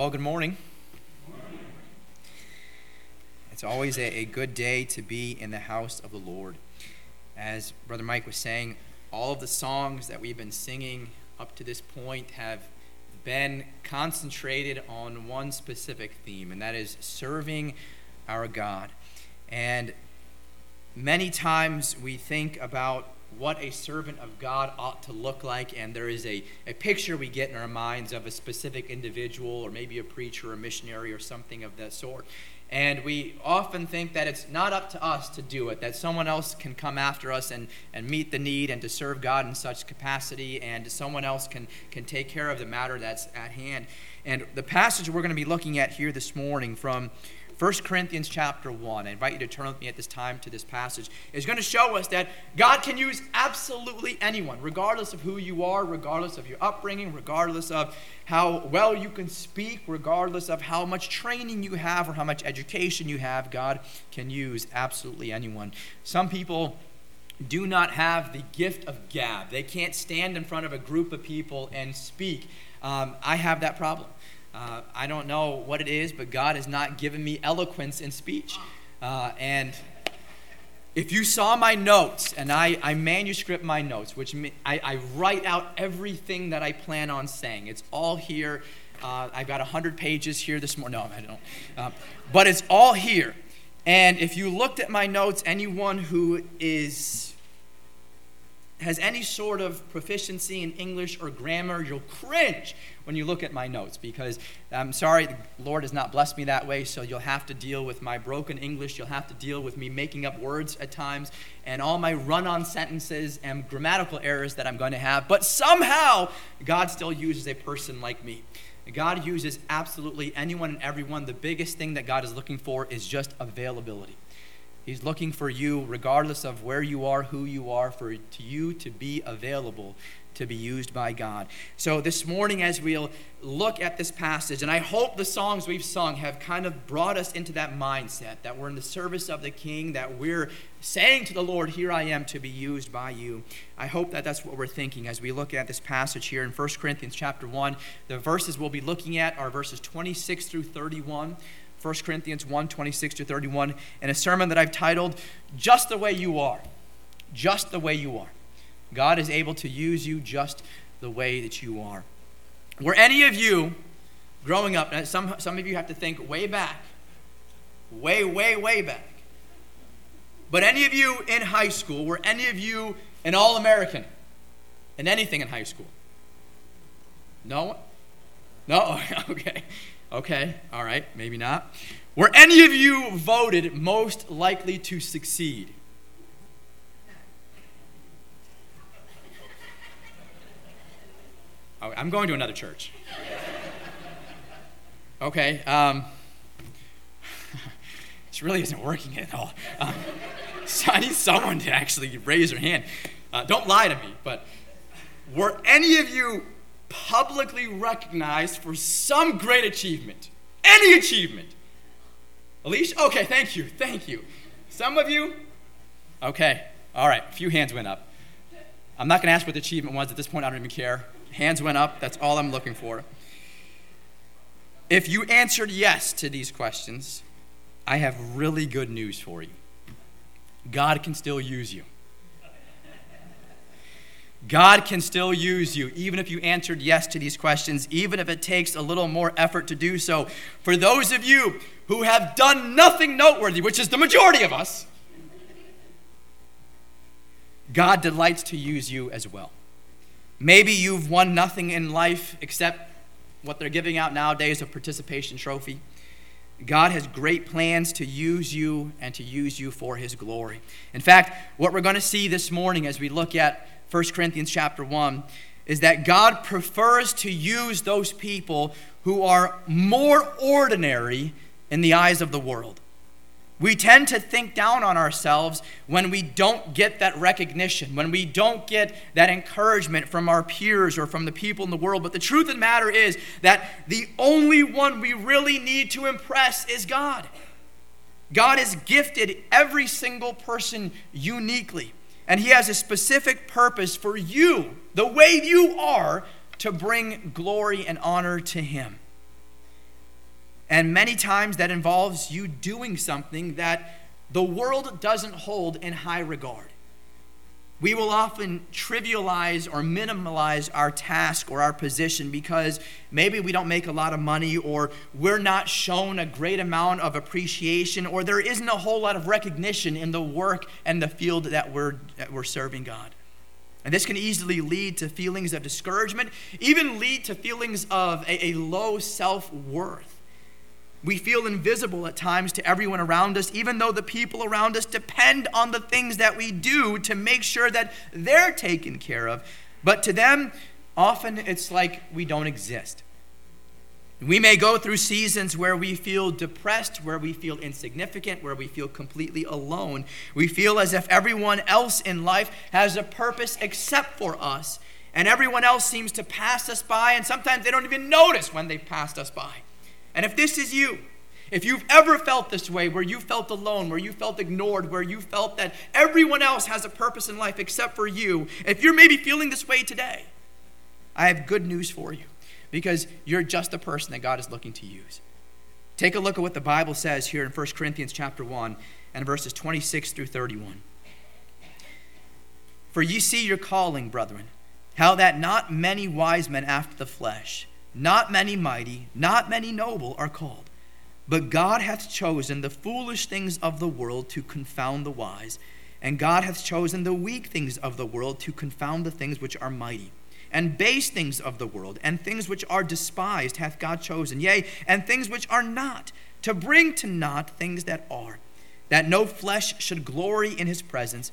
Well, good morning. It's always a, a, good day to be in the house of the Lord. As Brother Mike was saying, all of the songs that we've been singing up to this point have been concentrated on one specific theme, and that is serving our God. And many times we think about what a servant of God ought to look like, and there is a, a picture we get in our minds of a specific individual, or maybe a preacher, or a missionary, or something of that sort. And we often think that it's not up to us to do it, that someone else can come after us and, and meet the need and to serve God in such capacity, and someone else can, can take care of the matter that's at hand. And the passage we're going to be looking at here this morning from 1 Corinthians chapter 1, I invite you to turn with me at this time to this passage, is going to show us that God can use absolutely anyone, regardless of who you are, regardless of your upbringing, regardless of how well you can speak, regardless of how much training you have or how much education you have. God can use absolutely anyone. Some people do not have the gift of gab, they can't stand in front of a group of people and speak. Um, I have that problem. Uh, I don't know what it is, but God has not given me eloquence in speech. Uh, and if you saw my notes, and I, I manuscript my notes, which I, I, write out everything that I plan on saying, it's all here. Uh, I've got 100 pages here this morning. No, I don't. Uh, but it's all here. And if you looked at my notes, anyone who is has any sort of proficiency in English or grammar, you'll cringe when you look at my notes because I'm sorry, the Lord has not blessed me that way, so you'll have to deal with my broken English. You'll have to deal with me making up words at times and all my run on sentences and grammatical errors that I'm going to have. But somehow, God still uses a person like me. God uses absolutely anyone and everyone. The biggest thing that God is looking for is just availability. He's looking for you, regardless of where you are, who you are, for to you to be available to be used by God. So this morning, as we'll look at this passage, and I hope the songs we've sung have kind of brought us into that mindset that we're in the service of the King, that we're saying to the Lord, Here I am to be used by you. I hope that that's what we're thinking as we look at this passage here in 1 Corinthians chapter 1. The verses we'll be looking at are verses 26 through 31. 1 Corinthians 1 26 to 31, in a sermon that I've titled, Just the Way You Are. Just the Way You Are. God is able to use you just the way that you are. Were any of you growing up, some, some of you have to think way back, way, way, way back, but any of you in high school, were any of you an All American in anything in high school? No? No? Okay. Okay, all right, maybe not. Were any of you voted most likely to succeed? Oh, I'm going to another church. Okay, um, this really isn't working at all. Um, so I need someone to actually raise their hand. Uh, don't lie to me, but were any of you publicly recognized for some great achievement. Any achievement. Alicia? Okay, thank you, thank you. Some of you? Okay, all right, a few hands went up. I'm not going to ask what the achievement was. At this point, I don't even care. Hands went up, that's all I'm looking for. If you answered yes to these questions, I have really good news for you. God can still use you. God can still use you, even if you answered yes to these questions, even if it takes a little more effort to do so. For those of you who have done nothing noteworthy, which is the majority of us, God delights to use you as well. Maybe you've won nothing in life except what they're giving out nowadays a participation trophy. God has great plans to use you and to use you for his glory. In fact, what we're going to see this morning as we look at 1 Corinthians chapter 1 is that God prefers to use those people who are more ordinary in the eyes of the world. We tend to think down on ourselves when we don't get that recognition, when we don't get that encouragement from our peers or from the people in the world. But the truth of the matter is that the only one we really need to impress is God. God has gifted every single person uniquely. And He has a specific purpose for you, the way you are, to bring glory and honor to Him. And many times that involves you doing something that the world doesn't hold in high regard. We will often trivialize or minimalize our task or our position because maybe we don't make a lot of money or we're not shown a great amount of appreciation or there isn't a whole lot of recognition in the work and the field that we're, that we're serving God. And this can easily lead to feelings of discouragement, even lead to feelings of a, a low self worth. We feel invisible at times to everyone around us, even though the people around us depend on the things that we do to make sure that they're taken care of. But to them, often it's like we don't exist. We may go through seasons where we feel depressed, where we feel insignificant, where we feel completely alone. We feel as if everyone else in life has a purpose except for us, and everyone else seems to pass us by, and sometimes they don't even notice when they've passed us by. And if this is you, if you've ever felt this way, where you felt alone, where you felt ignored, where you felt that everyone else has a purpose in life except for you, if you're maybe feeling this way today, I have good news for you because you're just the person that God is looking to use. Take a look at what the Bible says here in 1 Corinthians chapter 1 and verses 26 through 31. For ye see your calling, brethren, how that not many wise men after the flesh, not many mighty, not many noble are called. But God hath chosen the foolish things of the world to confound the wise, and God hath chosen the weak things of the world to confound the things which are mighty. And base things of the world, and things which are despised, hath God chosen, yea, and things which are not, to bring to naught things that are, that no flesh should glory in his presence.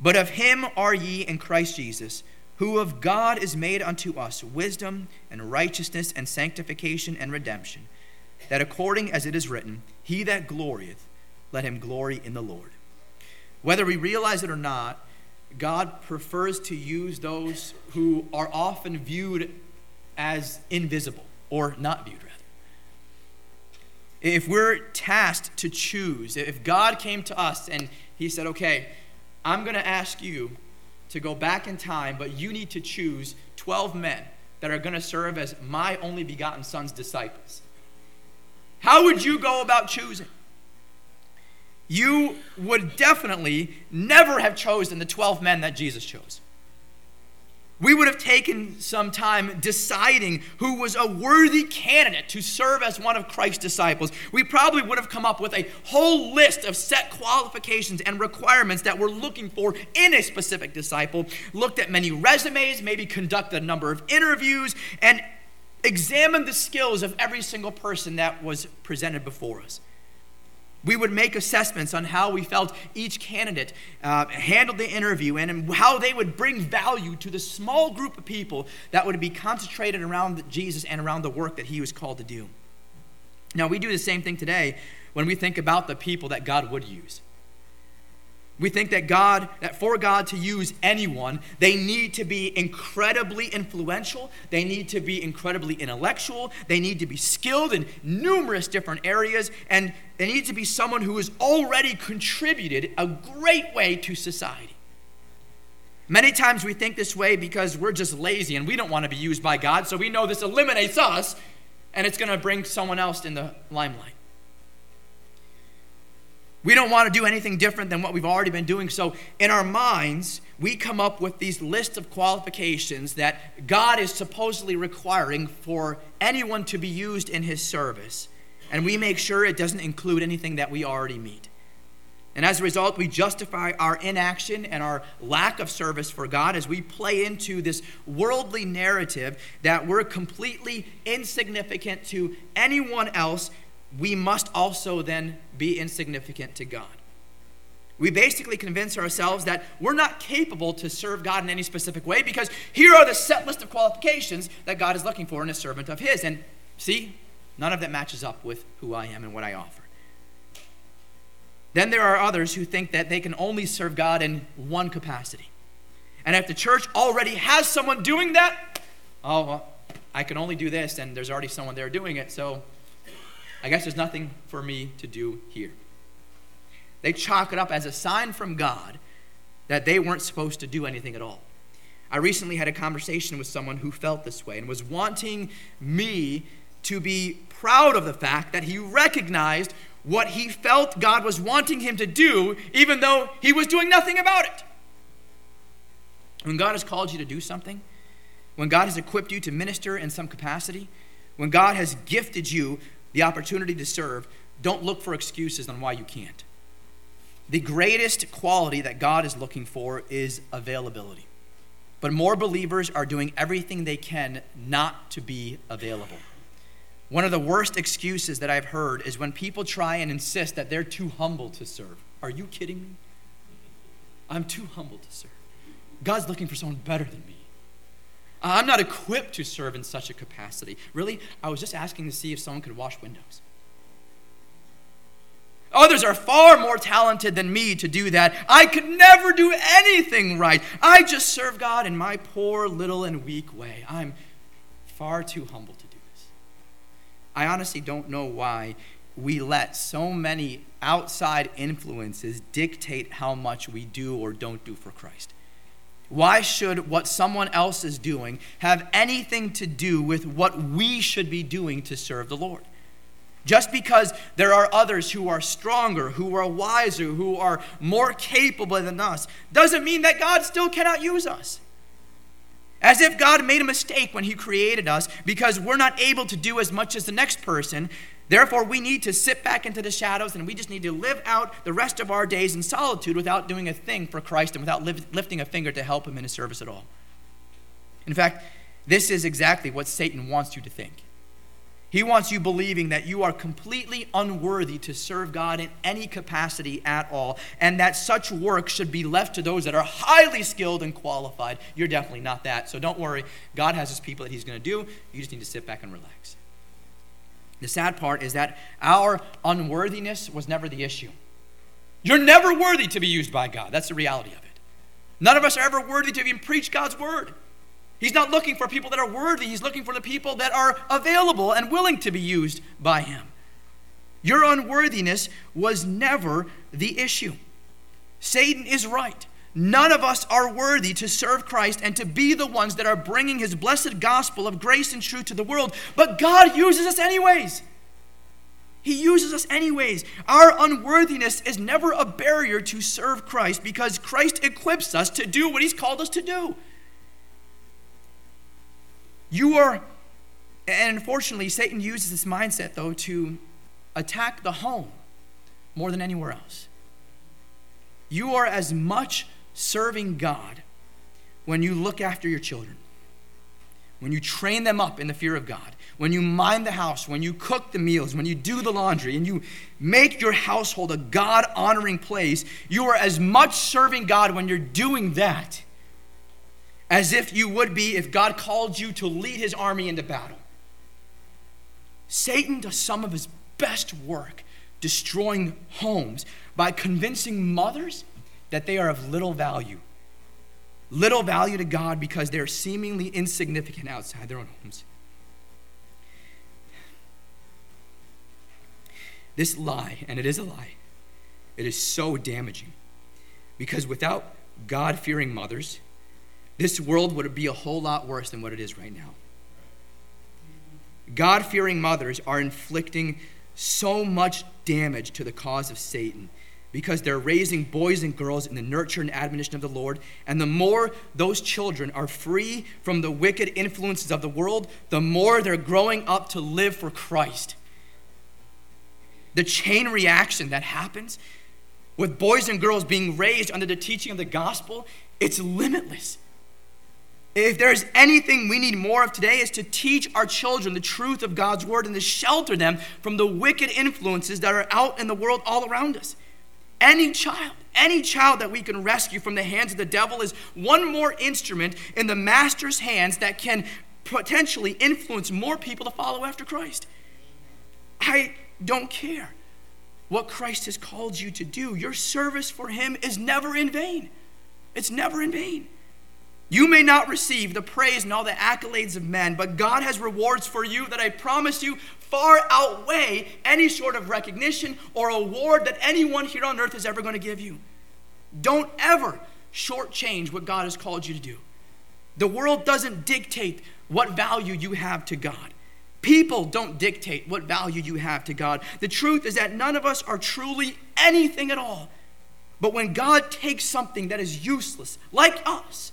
But of him are ye in Christ Jesus who of God is made unto us wisdom and righteousness and sanctification and redemption, that according as it is written, He that glorieth, let him glory in the Lord. Whether we realize it or not, God prefers to use those who are often viewed as invisible or not viewed, rather. If we're tasked to choose, if God came to us and He said, Okay, I'm going to ask you to go back in time, but you need to choose 12 men that are going to serve as my only begotten son's disciples. How would you go about choosing? You would definitely never have chosen the 12 men that Jesus chose we would have taken some time deciding who was a worthy candidate to serve as one of Christ's disciples. We probably would have come up with a whole list of set qualifications and requirements that we're looking for in a specific disciple, looked at many resumes, maybe conducted a number of interviews, and examined the skills of every single person that was presented before us. We would make assessments on how we felt each candidate uh, handled the interview and how they would bring value to the small group of people that would be concentrated around Jesus and around the work that he was called to do. Now, we do the same thing today when we think about the people that God would use. We think that God, that for God to use anyone, they need to be incredibly influential, they need to be incredibly intellectual, they need to be skilled in numerous different areas, and they need to be someone who has already contributed a great way to society. Many times we think this way because we're just lazy and we don't want to be used by God, so we know this eliminates us and it's going to bring someone else in the limelight. We don't want to do anything different than what we've already been doing. So, in our minds, we come up with these lists of qualifications that God is supposedly requiring for anyone to be used in his service. And we make sure it doesn't include anything that we already meet. And as a result, we justify our inaction and our lack of service for God as we play into this worldly narrative that we're completely insignificant to anyone else we must also then be insignificant to God. We basically convince ourselves that we're not capable to serve God in any specific way because here are the set list of qualifications that God is looking for in a servant of His. And see, none of that matches up with who I am and what I offer. Then there are others who think that they can only serve God in one capacity. And if the church already has someone doing that, oh, well, I can only do this, and there's already someone there doing it, so I guess there's nothing for me to do here. They chalk it up as a sign from God that they weren't supposed to do anything at all. I recently had a conversation with someone who felt this way and was wanting me to be proud of the fact that he recognized what he felt God was wanting him to do, even though he was doing nothing about it. When God has called you to do something, when God has equipped you to minister in some capacity, when God has gifted you the opportunity to serve, don't look for excuses on why you can't. The greatest quality that God is looking for is availability. But more believers are doing everything they can not to be available. One of the worst excuses that I've heard is when people try and insist that they're too humble to serve. Are you kidding me? I'm too humble to serve. God's looking for someone better than me. Uh, I'm not equipped to serve in such a capacity. Really, I was just asking to see if someone could wash windows. Others are far more talented than me to do that. I could never do anything right. I just serve God in my poor, little, and weak way. I'm far too humble to do this. I honestly don't know why we let so many outside influences dictate how much we do or don't do for Christ. Why should what someone else is doing have anything to do with what we should be doing to serve the Lord? Just because there are others who are stronger, who are wiser, who are more capable than us, doesn't mean that God still cannot use us. As if God made a mistake when He created us because we're not able to do as much as the next person. Therefore, we need to sit back into the shadows and we just need to live out the rest of our days in solitude without doing a thing for Christ and without lifting a finger to help Him in His service at all. In fact, this is exactly what Satan wants you to think. He wants you believing that you are completely unworthy to serve God in any capacity at all, and that such work should be left to those that are highly skilled and qualified. You're definitely not that, so don't worry. God has his people that he's going to do. You just need to sit back and relax. The sad part is that our unworthiness was never the issue. You're never worthy to be used by God. That's the reality of it. None of us are ever worthy to even preach God's word. He's not looking for people that are worthy, he's looking for the people that are available and willing to be used by him. Your unworthiness was never the issue. Satan is right. None of us are worthy to serve Christ and to be the ones that are bringing his blessed gospel of grace and truth to the world, but God uses us anyways. He uses us anyways. Our unworthiness is never a barrier to serve Christ because Christ equips us to do what he's called us to do. You are, and unfortunately, Satan uses this mindset, though, to attack the home more than anywhere else. You are as much serving God when you look after your children, when you train them up in the fear of God, when you mind the house, when you cook the meals, when you do the laundry, and you make your household a God honoring place, you are as much serving God when you're doing that as if you would be if God called you to lead his army into battle. Satan does some of his best work destroying homes by convincing mothers that they are of little value. Little value to God because they're seemingly insignificant outside their own homes. This lie, and it is a lie, it is so damaging because without God fearing mothers, this world would be a whole lot worse than what it is right now. God fearing mothers are inflicting so much damage to the cause of Satan because they're raising boys and girls in the nurture and admonition of the Lord. And the more those children are free from the wicked influences of the world, the more they're growing up to live for Christ. The chain reaction that happens with boys and girls being raised under the teaching of the gospel, it's limitless. If there's anything we need more of today is to teach our children the truth of God's word and to shelter them from the wicked influences that are out in the world all around us. Any child, any child that we can rescue from the hands of the devil is one more instrument in the master's hands that can potentially influence more people to follow after Christ. I don't care what Christ has called you to do. Your service for him is never in vain. It's never in vain. You may not receive the praise and all the accolades of men, but God has rewards for you that I promise you far outweigh any sort of recognition or award that anyone here on earth is ever going to give you. Don't ever shortchange what God has called you to do. The world doesn't dictate what value you have to God. People don't dictate what value you have to God. The truth is that none of us are truly anything at all. But when God takes something that is useless, like us,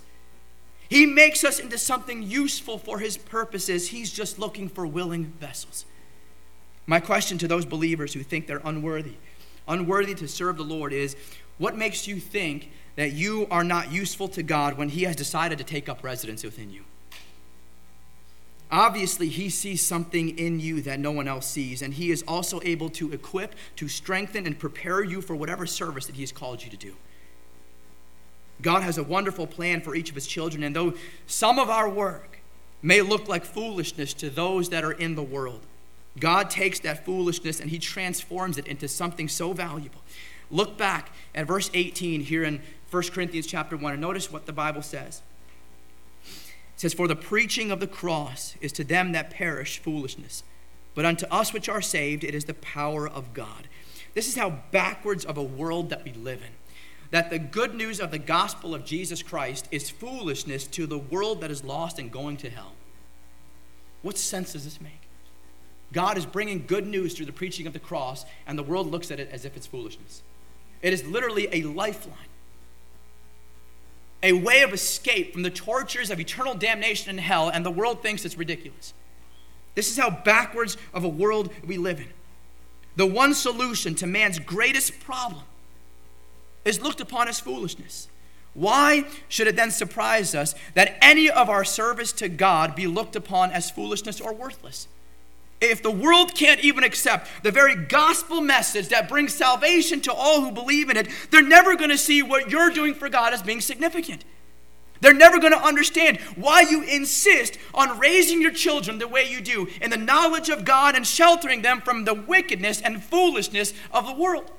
He makes us into something useful for His purposes. He's just looking for willing vessels. My question to those believers who think they're unworthy, unworthy to serve the Lord, is what makes you think that you are not useful to God when He has decided to take up residence within you? Obviously, he sees something in you that no one else sees, and he is also able to equip, to strengthen, and prepare you for whatever service that he has called you to do. God has a wonderful plan for each of his children, and though some of our work may look like foolishness to those that are in the world, God takes that foolishness and he transforms it into something so valuable. Look back at verse 18 here in 1 Corinthians chapter 1 and notice what the Bible says. It says, For the preaching of the cross is to them that perish foolishness, but unto us which are saved, it is the power of God. This is how backwards of a world that we live in. That the good news of the gospel of Jesus Christ is foolishness to the world that is lost and going to hell. What sense does this make? God is bringing good news through the preaching of the cross, and the world looks at it as if it's foolishness. It is literally a lifeline a way of escape from the tortures of eternal damnation in hell, and the world thinks it's ridiculous. This is how backwards of a world we live in. The one solution to man's greatest problem is looked upon as foolishness. Why should it then surprise us that any of our service to God be looked upon as foolishness or worthless? If the world can't even accept the very gospel message that brings salvation to all who believe in it, they're never going to see what you're doing for God as being significant. They're never going to understand why you insist on raising your children the way you do in the knowledge of God and sheltering them from the wickedness and foolishness of the world.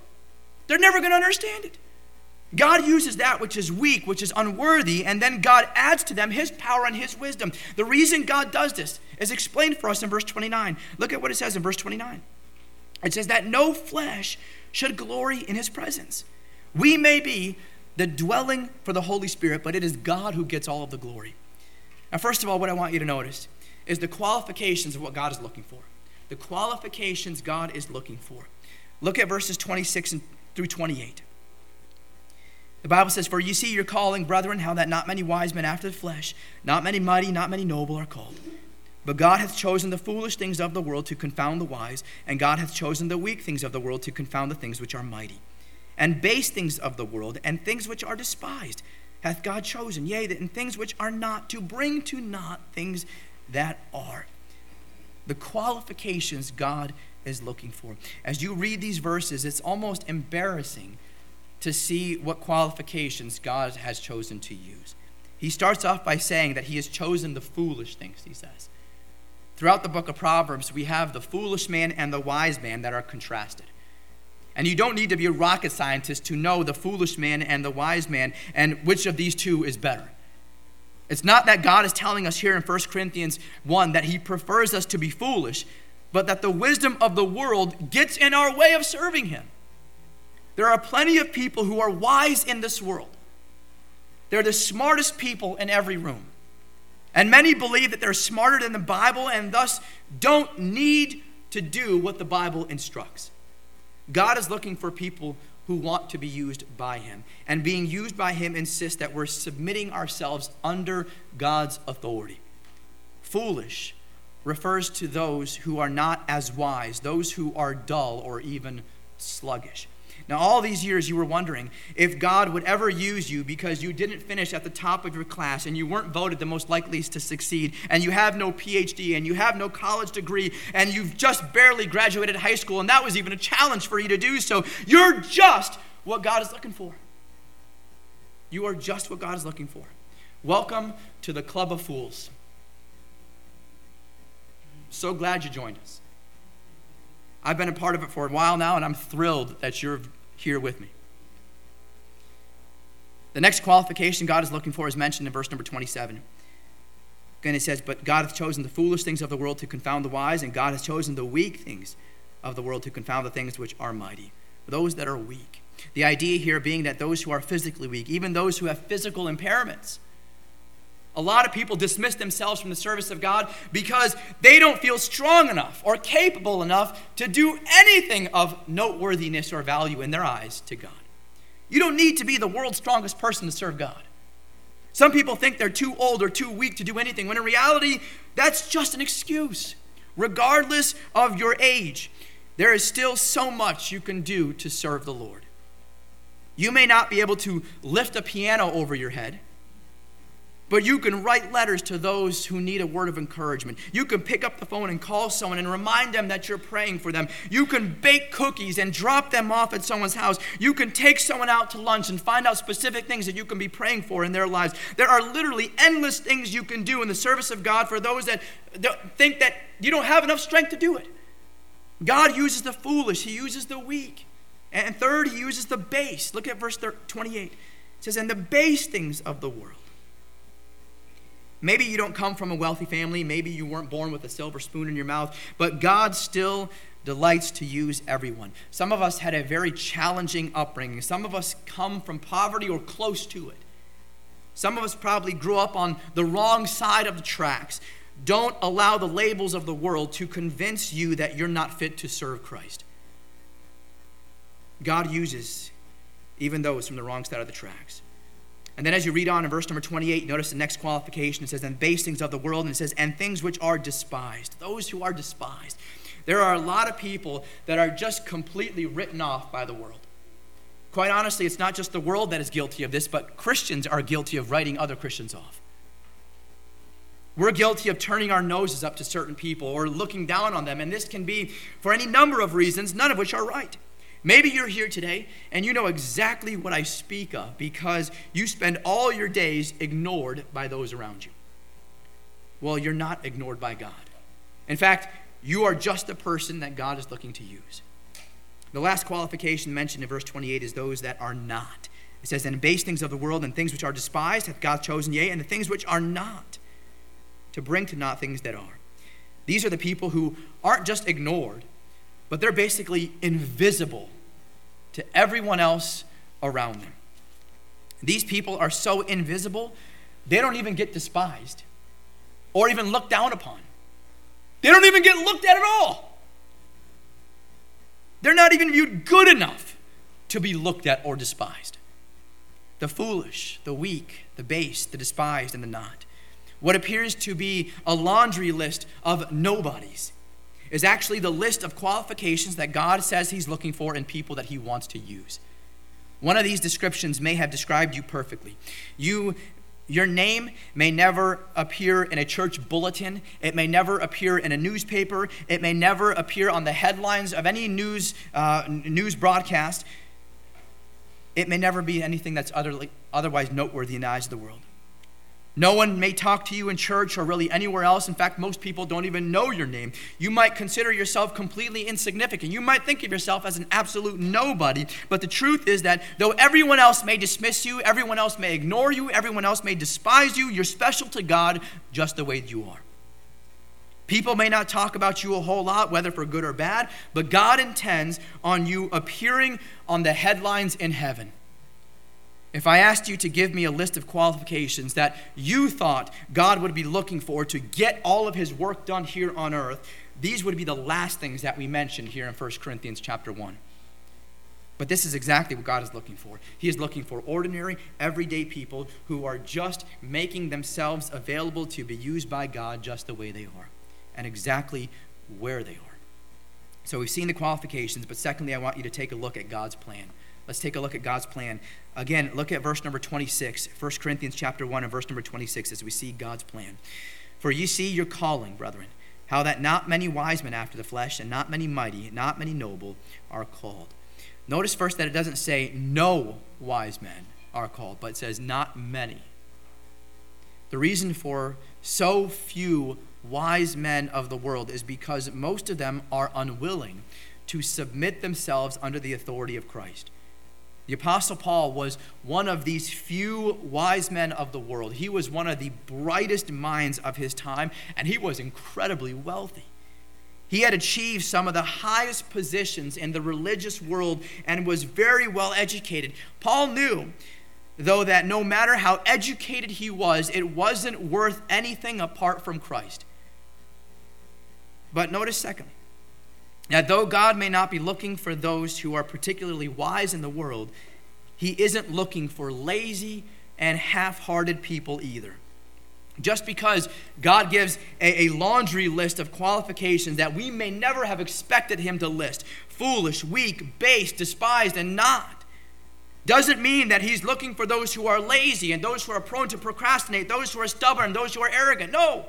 They're never going to understand it. God uses that which is weak, which is unworthy, and then God adds to them his power and his wisdom. The reason God does this is explained for us in verse 29. Look at what it says in verse 29. It says that no flesh should glory in his presence. We may be the dwelling for the Holy Spirit, but it is God who gets all of the glory. Now, first of all, what I want you to notice is the qualifications of what God is looking for. The qualifications God is looking for. Look at verses 26 through 28. The Bible says, For you see your calling, brethren, how that not many wise men after the flesh, not many mighty, not many noble are called. But God hath chosen the foolish things of the world to confound the wise, and God hath chosen the weak things of the world to confound the things which are mighty. And base things of the world, and things which are despised, hath God chosen, yea, that in things which are not, to bring to naught things that are. The qualifications God is looking for. As you read these verses, it's almost embarrassing to see what qualifications God has chosen to use. He starts off by saying that he has chosen the foolish things, he says. Throughout the book of Proverbs, we have the foolish man and the wise man that are contrasted. And you don't need to be a rocket scientist to know the foolish man and the wise man and which of these two is better. It's not that God is telling us here in 1 Corinthians 1 that he prefers us to be foolish, but that the wisdom of the world gets in our way of serving him. There are plenty of people who are wise in this world. They're the smartest people in every room. And many believe that they're smarter than the Bible and thus don't need to do what the Bible instructs. God is looking for people who want to be used by Him. And being used by Him insists that we're submitting ourselves under God's authority. Foolish refers to those who are not as wise, those who are dull or even sluggish. Now, all these years you were wondering if God would ever use you because you didn't finish at the top of your class and you weren't voted the most likely to succeed and you have no PhD and you have no college degree and you've just barely graduated high school and that was even a challenge for you to do so. You're just what God is looking for. You are just what God is looking for. Welcome to the Club of Fools. So glad you joined us. I've been a part of it for a while now, and I'm thrilled that you're here with me. The next qualification God is looking for is mentioned in verse number 27. Again, it says, But God hath chosen the foolish things of the world to confound the wise, and God hath chosen the weak things of the world to confound the things which are mighty. Those that are weak. The idea here being that those who are physically weak, even those who have physical impairments, A lot of people dismiss themselves from the service of God because they don't feel strong enough or capable enough to do anything of noteworthiness or value in their eyes to God. You don't need to be the world's strongest person to serve God. Some people think they're too old or too weak to do anything, when in reality, that's just an excuse. Regardless of your age, there is still so much you can do to serve the Lord. You may not be able to lift a piano over your head, but you can write letters to those who need a word of encouragement. You can pick up the phone and call someone and remind them that you're praying for them. You can bake cookies and drop them off at someone's house. You can take someone out to lunch and find out specific things that you can be praying for in their lives. There are literally endless things you can do in the service of God for those that think that you don't have enough strength to do it. God uses the foolish, He uses the weak. And third, He uses the base. Look at verse 28. It says, And the base things of the world Maybe you don't come from a wealthy family. Maybe you weren't born with a silver spoon in your mouth, but God still delights to use everyone. Some of us had a very challenging upbringing. Some of us come from poverty or close to it. Some of us probably grew up on the wrong side of the tracks. Don't allow the labels of the world to convince you that you're not fit to serve Christ. God uses even those from the wrong side of the tracks. And then as you read on in verse number 28, notice the next qualification. It says, and base of the world, and it says, and things which are despised. Those who are despised. There are a lot of people that are just completely written off by the world. Quite honestly, it's not just the world that is guilty of this, but Christians are guilty of writing other Christians off. We're guilty of turning our noses up to certain people or looking down on them, and this can be for any number of reasons, none of which are right. Maybe you're here today and you know exactly what I speak of because you spend all your days ignored by those around you. Well, you're not ignored by God. In fact, you are just the person that God is looking to use. The last qualification mentioned in verse 28 is those that are not. It says, And base things of the world and things which are despised hath God chosen, yea, and the things which are not, to bring to naught things that are. These are the people who aren't just ignored, but they're basically invisible to everyone else around them. These people are so invisible, they don't even get despised or even looked down upon. They don't even get looked at at all. They're not even viewed good enough to be looked at or despised. The foolish, the weak, the base, the despised, and the not. What appears to be a laundry list of nobodies is actually the list of qualifications that God says He's looking for in people that He wants to use. One of these descriptions may have described you perfectly. You your name may never appear in a church bulletin. It may never appear in a newspaper. It may never appear on the headlines of any news, uh, news broadcast. It may never be anything that's utterly, otherwise noteworthy in the eyes of the world. No one may talk to you in church or really anywhere else. In fact, most people don't even know your name. You might consider yourself completely insignificant. You might think of yourself as an absolute nobody. But the truth is that though everyone else may dismiss you, everyone else may ignore you, everyone else may despise you, you're special to God just the way you are. People may not talk about you a whole lot, whether for good or bad, but God intends on you appearing on the headlines in heaven. If I asked you to give me a list of qualifications that you thought God would be looking for to get all of his work done here on earth, these would be the last things that we mentioned here in 1 Corinthians chapter 1. But this is exactly what God is looking for. He is looking for ordinary, everyday people who are just making themselves available to be used by God just the way they are and exactly where they are. So we've seen the qualifications, but secondly, I want you to take a look at God's plan. Let's take a look at God's plan. Again, look at verse number 26, 1 Corinthians chapter 1 and verse number 26 as we see God's plan. For you see your calling, brethren, how that not many wise men after the flesh, and not many mighty, not many noble are called. Notice first that it doesn't say no wise men are called, but it says not many. The reason for so few wise men of the world is because most of them are unwilling to submit themselves under the authority of Christ. The Apostle Paul was one of these few wise men of the world. He was one of the brightest minds of his time, and he was incredibly wealthy. He had achieved some of the highest positions in the religious world and was very well educated. Paul knew though, that no matter how educated he was, it wasn't worth anything apart from Christ. But notice, secondly, that though God may not be looking for those who are particularly wise in the world, he isn't looking for lazy and half hearted people either. Just because God gives a, a, laundry list of qualifications that we may never have expected Him to list foolish, weak, base, despised, and not doesn't mean that He's looking for those who are lazy and those who are prone to procrastinate, those who are stubborn, those who are arrogant. No.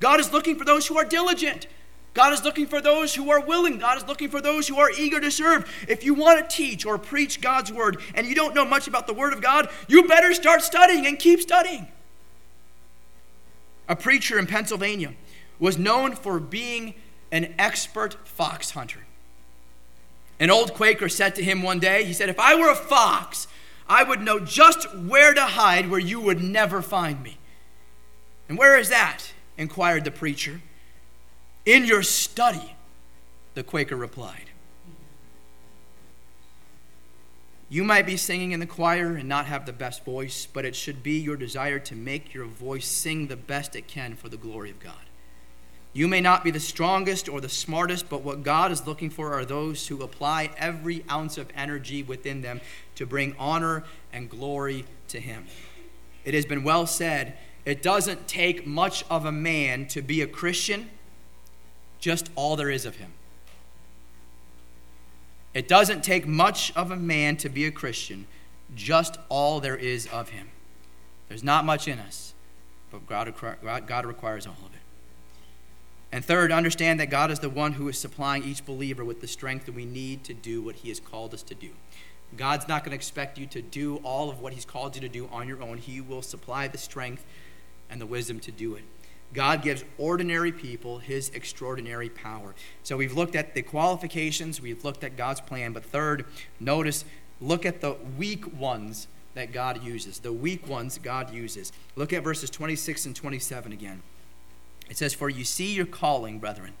God is looking for those who are diligent. God is looking for those who are willing. God is looking for those who are eager to serve. If you want to teach or preach God's word and you don't know much about the word of God, you better start studying and keep studying. A preacher in Pennsylvania was known for being an expert fox hunter. An old Quaker said to him one day, he said, If I were a fox, I would know just where to hide where you would never find me. And where is that? inquired the preacher. In your study, the Quaker replied. You might be singing in the choir and not have the best voice, but it should be your desire to make your voice sing the best it can for the glory of God. You may not be the strongest or the smartest, but what God is looking for are those who apply every ounce of energy within them to bring honor and glory to Him. It has been well said it doesn't take much of a man to be a Christian, just all there is of him. It doesn't take much of a man to be a Christian, just all there is of him. There's not much in us, but God, requires all of it. And third, understand that God is the one who is supplying each believer with the strength that we need to do what he has called us to do. God's not going to expect you to do all of what he's called you to do on your own. He will supply the strength and the wisdom to do it. God gives ordinary people his extraordinary power. So we've looked at the qualifications, we've looked at God's plan, but third, notice, look at the weak ones that God uses. The weak ones God uses. Look at verses 26 and 27 again. It says, For you see your calling, brethren,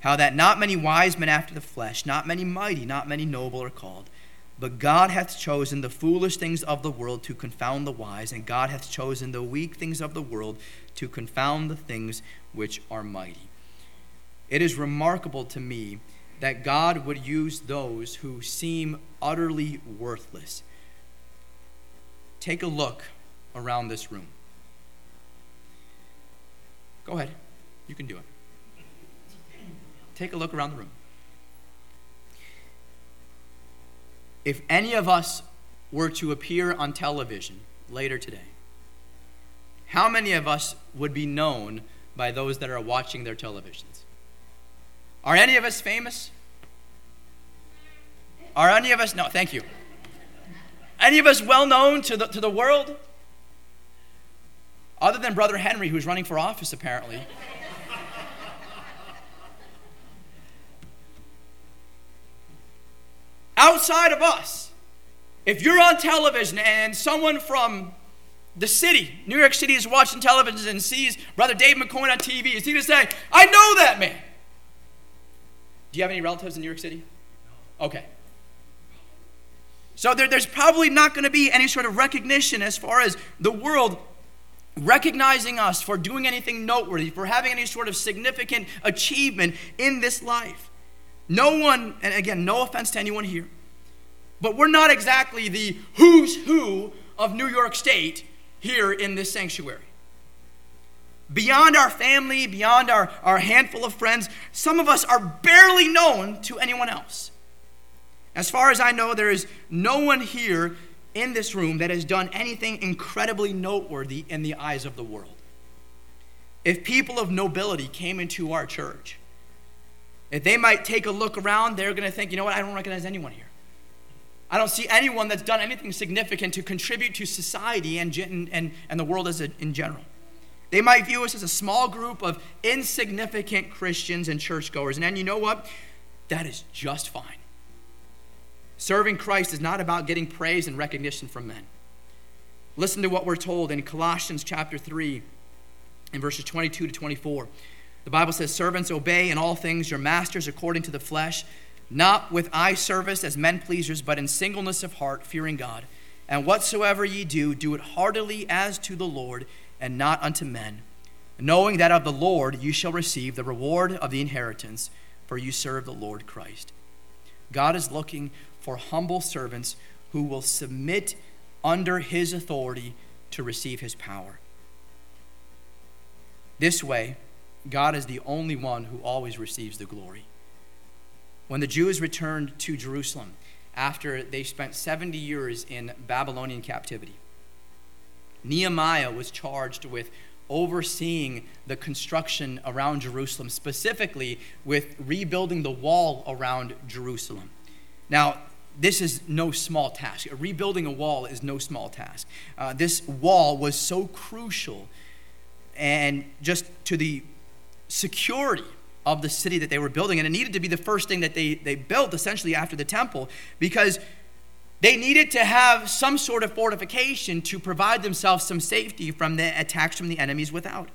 how that not many wise men after the flesh, not many mighty, not many noble are called. But God hath chosen the foolish things of the world to confound the wise, and God hath chosen the weak things of the world to confound the things which are mighty. It is remarkable to me that God would use those who seem utterly worthless. Take a look around this room. Go ahead, you can do it. Take a look around the room. if any of us were to appear on television later today, how many of us would be known by those that are watching their televisions? Are any of us famous? Are any of us, no, thank you. Any of us well known to the, to the world? Other than Brother Henry, who's running for office apparently. outside of us, if you're on television and someone from the city, New York City, is watching television and sees Brother Dave McCoy on TV, is he going to say, I know that man? Do you have any relatives in New York City? Okay. So there, there's probably not going to be any sort of recognition as far as the world recognizing us for doing anything noteworthy, for having any sort of significant achievement in this life. No one, and again, no offense to anyone here, but we're not exactly the who's who of New York State here in this sanctuary. Beyond our family, beyond our, our handful of friends, some of us are barely known to anyone else. As far as I know, there is no one here in this room that has done anything incredibly noteworthy in the eyes of the world. If people of nobility came into our church, if they might take a look around, they're going to think, you know what, I don't recognize anyone here. I don't see anyone that's done anything significant to contribute to society and, and, and the world as a, in general. They might view us as a small group of insignificant Christians and churchgoers. And you know what? That is just fine. Serving Christ is not about getting praise and recognition from men. Listen to what we're told in Colossians chapter 3 in verses 22 to 24. The Bible says, Servants, obey in all things your masters according to the flesh, not with eye service as men pleasers, but in singleness of heart, fearing God. And whatsoever ye do, do it heartily as to the Lord, and not unto men, knowing that of the Lord you shall receive the reward of the inheritance, for you serve the Lord Christ. God is looking for humble servants who will submit under his authority to receive his power. This way, God is the only one who always receives the glory. When the Jews returned to Jerusalem after they spent 70 years in Babylonian captivity, Nehemiah was charged with overseeing the construction around Jerusalem, specifically with rebuilding the wall around Jerusalem. Now, this is no small task. Rebuilding a wall is no small task. Uh, this wall was so crucial and just to the security of the city that they were building. And it needed to be the first thing that they, they built essentially after the temple because they needed to have some sort of fortification to provide themselves some safety from the attacks from the enemies without.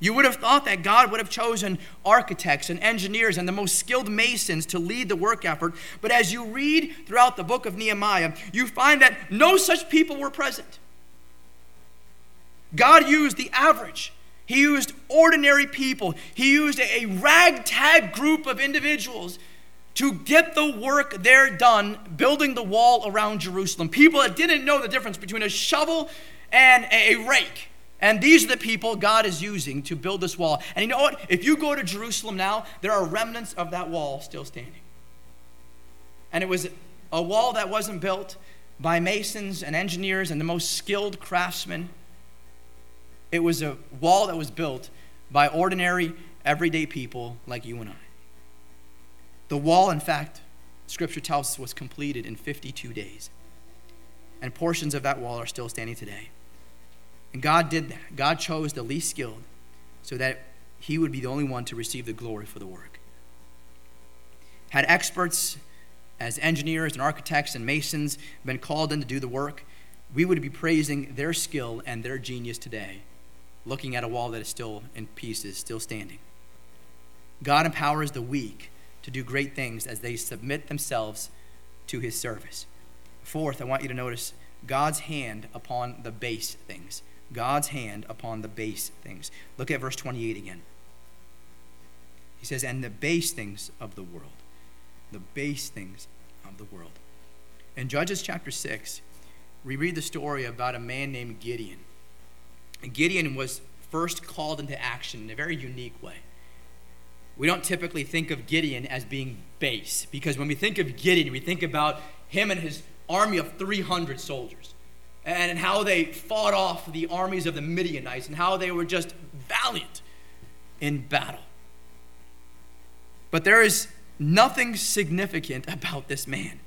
You would have thought that God would have chosen architects and engineers and the most skilled masons to lead the work effort. But as you read throughout the book of Nehemiah, you find that no such people were present. God used the average. He used ordinary people. He used a ragtag group of individuals to get the work there done, building the wall around Jerusalem. People that didn't know the difference between a shovel and a rake. And these are the people God is using to build this wall. And you know what? If you go to Jerusalem now, there are remnants of that wall still standing. And it was a wall that wasn't built by masons and engineers and the most skilled craftsmen. It was a wall that was built by ordinary, everyday people like you and I. The wall, in fact, Scripture tells us, was completed in 52 days. And portions of that wall are still standing today. And God did that. God chose the least skilled so that he would be the only one to receive the glory for the work. Had experts as engineers and architects and masons been called in to do the work, we would be praising their skill and their genius today, looking at a wall that is still in pieces, still standing. God empowers the weak to do great things as they submit themselves to his service. Fourth, I want you to notice God's hand upon the base things. God's hand upon the base things. Look at verse 28 again. He says, and the base things of the world. The base things of the world. In Judges chapter 6, we read the story about a man named Gideon. Gideon was first called into action in a very unique way. We don't typically think of Gideon as being base because when we think of Gideon, we think about him and his army of 300 soldiers and how they fought off the armies of the Midianites and how they were just valiant in battle. But there is nothing significant about this man.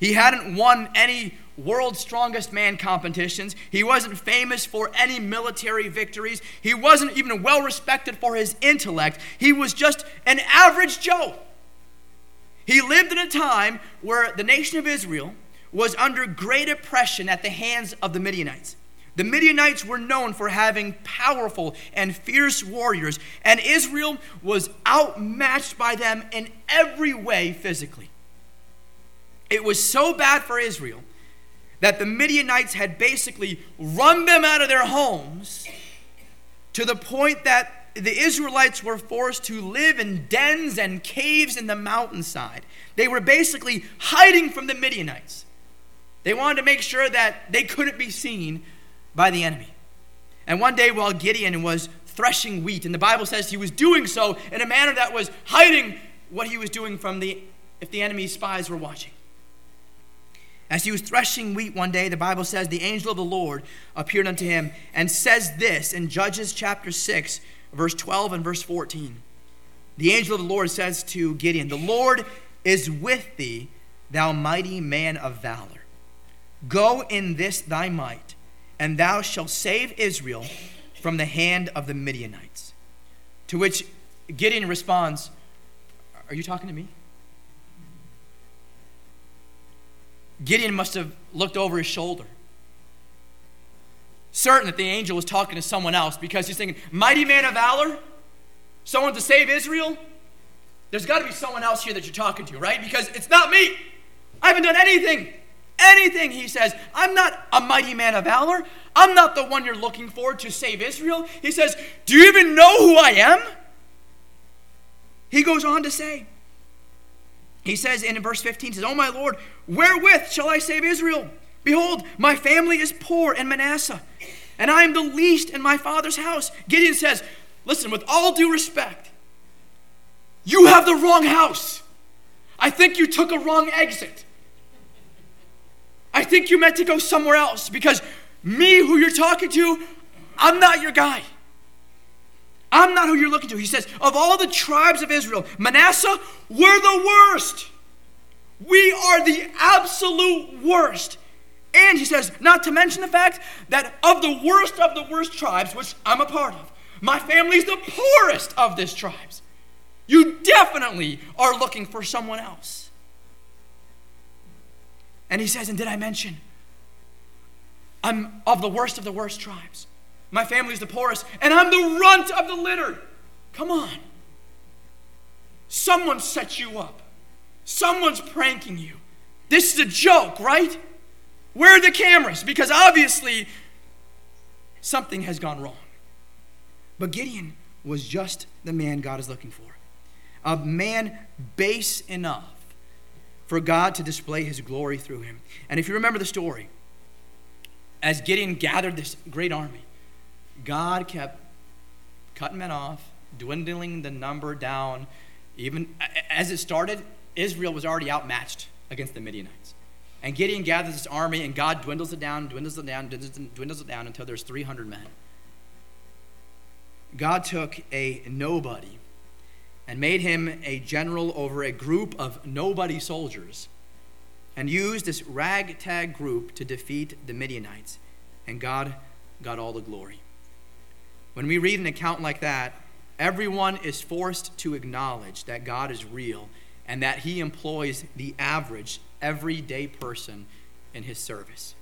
He hadn't won any world's strongest man competitions. He wasn't famous for any military victories. He wasn't even well respected for his intellect. He was just an average Joe. He lived in a time where the nation of Israel was under great oppression at the hands of the Midianites. The Midianites were known for having powerful and fierce warriors, and Israel was outmatched by them in every way physically. It was so bad for Israel that the Midianites had basically run them out of their homes to the point that the Israelites were forced to live in dens and caves in the mountainside. They were basically hiding from the Midianites. They wanted to make sure that they couldn't be seen by the enemy. And one day, while Gideon was threshing wheat, and the Bible says he was doing so in a manner that was hiding what he was doing from the if the enemy's spies were watching. As he was threshing wheat one day, the Bible says the angel of the Lord appeared unto him and says this in Judges chapter 6, verse 12 and verse 14. The angel of the Lord says to Gideon, The Lord is with thee, thou mighty man of valor. Go in this thy might, and thou shalt save Israel from the hand of the Midianites. To which Gideon responds, Are you talking to me? Gideon must have looked over his shoulder. Certain that the angel was talking to someone else because he's thinking, Mighty man of valor? Someone to save Israel? There's got to be someone else here that you're talking to, right? Because it's not me. I haven't done anything anything. He says, I'm not a mighty man of valor. I'm not the one you're looking for to save Israel. He says, Do you even know who I am? He goes on to say, he says in verse 15, says, Oh my Lord, wherewith shall I save Israel? Behold, my family is poor in Manasseh, and I am the least in my father's house. Gideon says, Listen, with all due respect, you have the wrong house. I think you took a wrong exit. I think you meant to go somewhere else because me, who you're talking to, I'm not your guy. I'm not who you're looking to. He says, of all the tribes of Israel, Manasseh, we're the worst. We are the absolute worst. And he says, not to mention the fact that of the worst of the worst tribes, which I'm a part of, my family is the poorest of these tribes. You definitely are looking for someone else. And he says, and did I mention, I'm of the worst of the worst tribes. My family's the poorest, and I'm the runt of the litter. Come on. Someone set you up. Someone's pranking you. This is a joke, right? Where are the cameras? Because obviously something has gone wrong. But Gideon was just the man God is looking for. A man base enough for God to display his glory through him. And if you remember the story, as Gideon gathered this great army, God kept cutting men off, dwindling the number down. Even as it started, Israel was already outmatched against the Midianites. And Gideon gathers this army, and God dwindles it down, dwindles it down, dwindles it down until there's 300 men. God took a nobody and made him a general over a group of nobody soldiers and used this ragtag group to defeat the Midianites. And God got all the glory. When we read an account like that, everyone is forced to acknowledge that God is real and that he employs the average, everyday person in his service.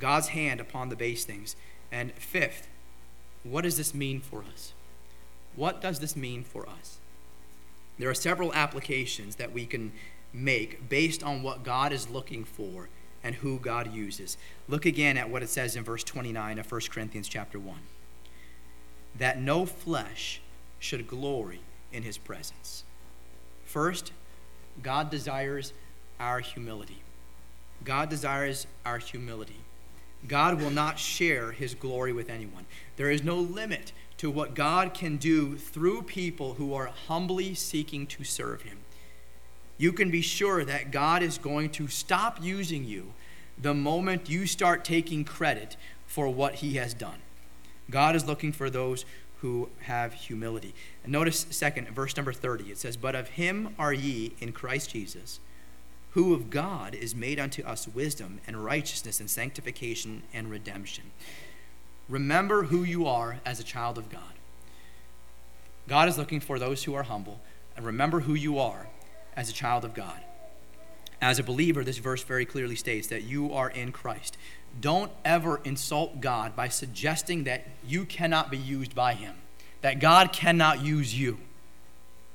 God's hand upon the base things. And fifth, what does this mean for us? What does this mean for us? There are several applications that we can make based on what God is looking for and who God uses. Look again at what it says in verse 29 of 1 Corinthians chapter 1 that no flesh should glory in his presence. First, God desires our humility. God desires our humility. God will not share his glory with anyone. There is no limit to what God can do through people who are humbly seeking to serve him. You can be sure that God is going to stop using you the moment you start taking credit for what he has done. God is looking for those who have humility. And notice, second, verse number 30, it says, But of him are ye in Christ Jesus, who of God is made unto us wisdom and righteousness and sanctification and redemption. Remember who you are as a child of God. God is looking for those who are humble, and remember who you are as a child of God. As a believer, this verse very clearly states that you are in Christ. Don't ever insult God by suggesting that you cannot be used by Him, that God cannot use you.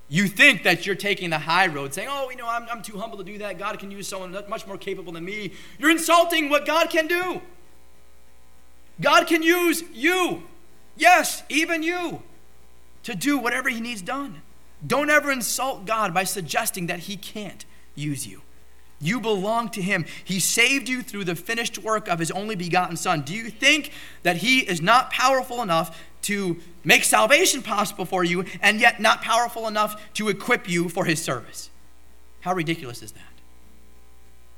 You think that you're taking the high road, saying, Oh, you know, I'm, I'm too humble to do that. God can use someone much more capable than me. You're insulting what God can do. God can use you, yes, even you, to do whatever He needs done. Don't ever insult God by suggesting that He can't use you. You belong to Him. He saved you through the finished work of His only begotten Son. Do you think that He is not powerful enough to make salvation possible for you and yet not powerful enough to equip you for His service? How ridiculous is that?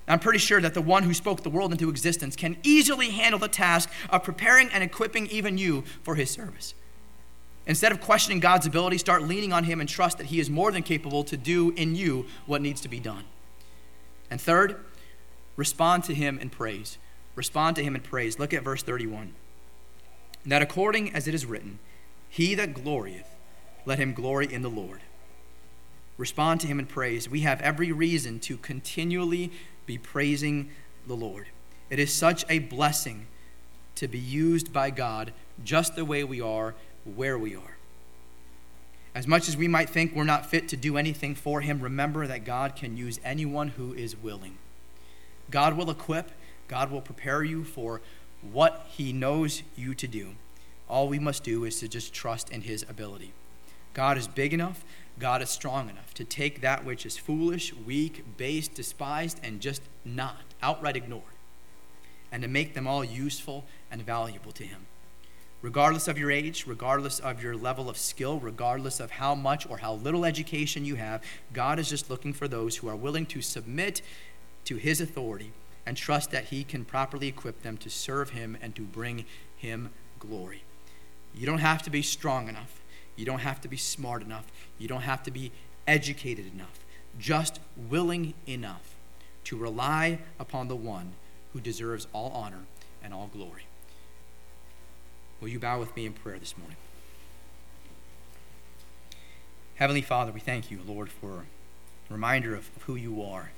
I'm pretty sure that the one who spoke the world into existence can easily handle the task of preparing and equipping even you for His service. Instead of questioning God's ability, start leaning on Him and trust that He is more than capable to do in you what needs to be done. And third, respond to him in praise. Respond to him in praise. Look at verse 31. That according as it is written, He that glorieth, let him glory in the Lord. Respond to him in praise. We have every reason to continually be praising the Lord. It is such a blessing to be used by God just the way we are, where we are. As much as we might think we're not fit to do anything for Him, remember that God can use anyone who is willing. God will equip, God will prepare you for what He knows you to do. All we must do is to just trust in His ability. God is big enough, God is strong enough to take that which is foolish, weak, base, despised, and just not, outright ignored, and to make them all useful and valuable to Him. Regardless of your age, regardless of your level of skill, regardless of how much or how little education you have, God is just looking for those who are willing to submit to His authority and trust that He can properly equip them to serve Him and to bring Him glory. You don't have to be strong enough. You don't have to be smart enough. You don't have to be educated enough. Just willing enough to rely upon the one who deserves all honor and all glory. Will you bow with me in prayer this morning? Heavenly Father, we thank you, Lord, for a reminder of, of who you are.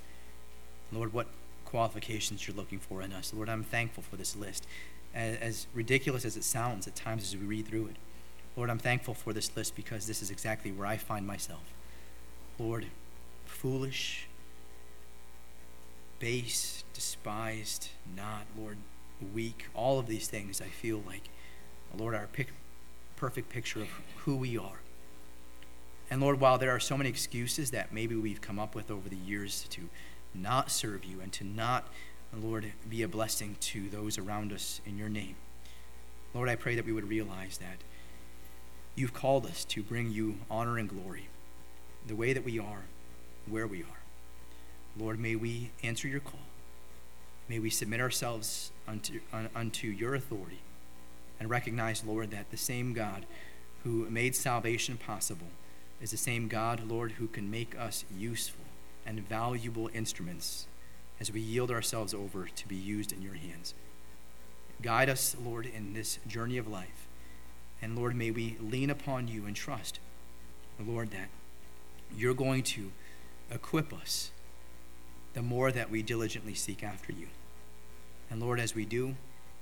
Lord, what qualifications you're looking for in us. Lord, I'm thankful for this list. As, as ridiculous as it sounds at times as we read through it, Lord, I'm thankful for this list because this is exactly where I find myself. Lord, foolish, base, despised, not, Lord, weak, all of these things I feel like Lord, our pic- perfect picture of who we are. And Lord, while there are so many excuses that maybe we've come up with over the years to not serve you and to not, Lord, be a blessing to those around us in your name, Lord, I pray that we would realize that you've called us to bring you honor and glory the way that we are, where we are. Lord, may we answer your call. May we submit ourselves unto, unto your authority and recognize, Lord, that the same God who made salvation possible is the same God, Lord, who can make us useful and valuable instruments as we yield ourselves over to be used in your hands. Guide us, Lord, in this journey of life. And Lord, may we lean upon you and trust, Lord, that you're going to equip us the more that we diligently seek after you. And Lord, as we do,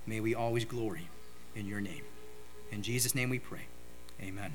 may we always glory in your name. In Jesus' name we pray. Amen.